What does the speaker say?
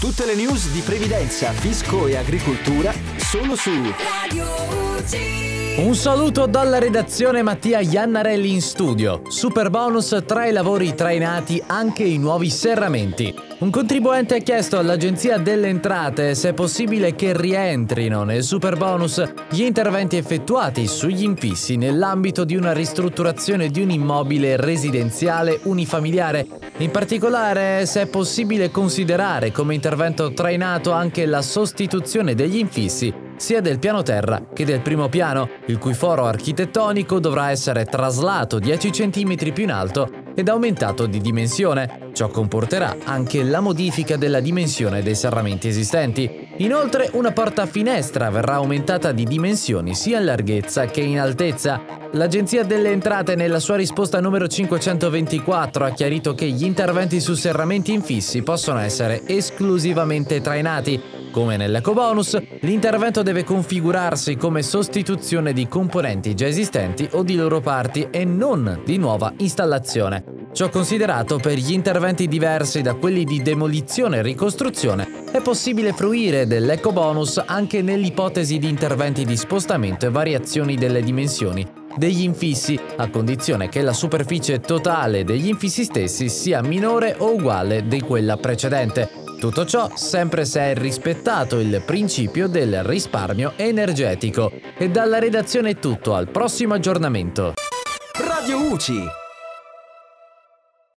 Tutte le news di previdenza, fisco e agricoltura solo su Radio UG. Un saluto dalla redazione Mattia Iannarelli in studio. Super bonus tra i lavori trainati anche i nuovi serramenti. Un contribuente ha chiesto all'Agenzia delle Entrate se è possibile che rientrino nel super bonus gli interventi effettuati sugli infissi nell'ambito di una ristrutturazione di un immobile residenziale unifamiliare. In particolare se è possibile considerare come intervento trainato anche la sostituzione degli infissi sia del piano terra che del primo piano, il cui foro architettonico dovrà essere traslato 10 cm più in alto ed aumentato di dimensione. Ciò comporterà anche la modifica della dimensione dei serramenti esistenti. Inoltre una porta finestra verrà aumentata di dimensioni sia in larghezza che in altezza. L'Agenzia delle Entrate nella sua risposta numero 524 ha chiarito che gli interventi su serramenti infissi possono essere esclusivamente trainati. Come nell'ecobonus, l'intervento deve configurarsi come sostituzione di componenti già esistenti o di loro parti e non di nuova installazione. Ciò considerato per gli interventi diversi da quelli di demolizione e ricostruzione, è possibile fruire dell'ecobonus anche nell'ipotesi di interventi di spostamento e variazioni delle dimensioni degli infissi, a condizione che la superficie totale degli infissi stessi sia minore o uguale di quella precedente. Tutto ciò sempre se è rispettato il principio del risparmio energetico. E dalla redazione è tutto, al prossimo aggiornamento. Radio UCI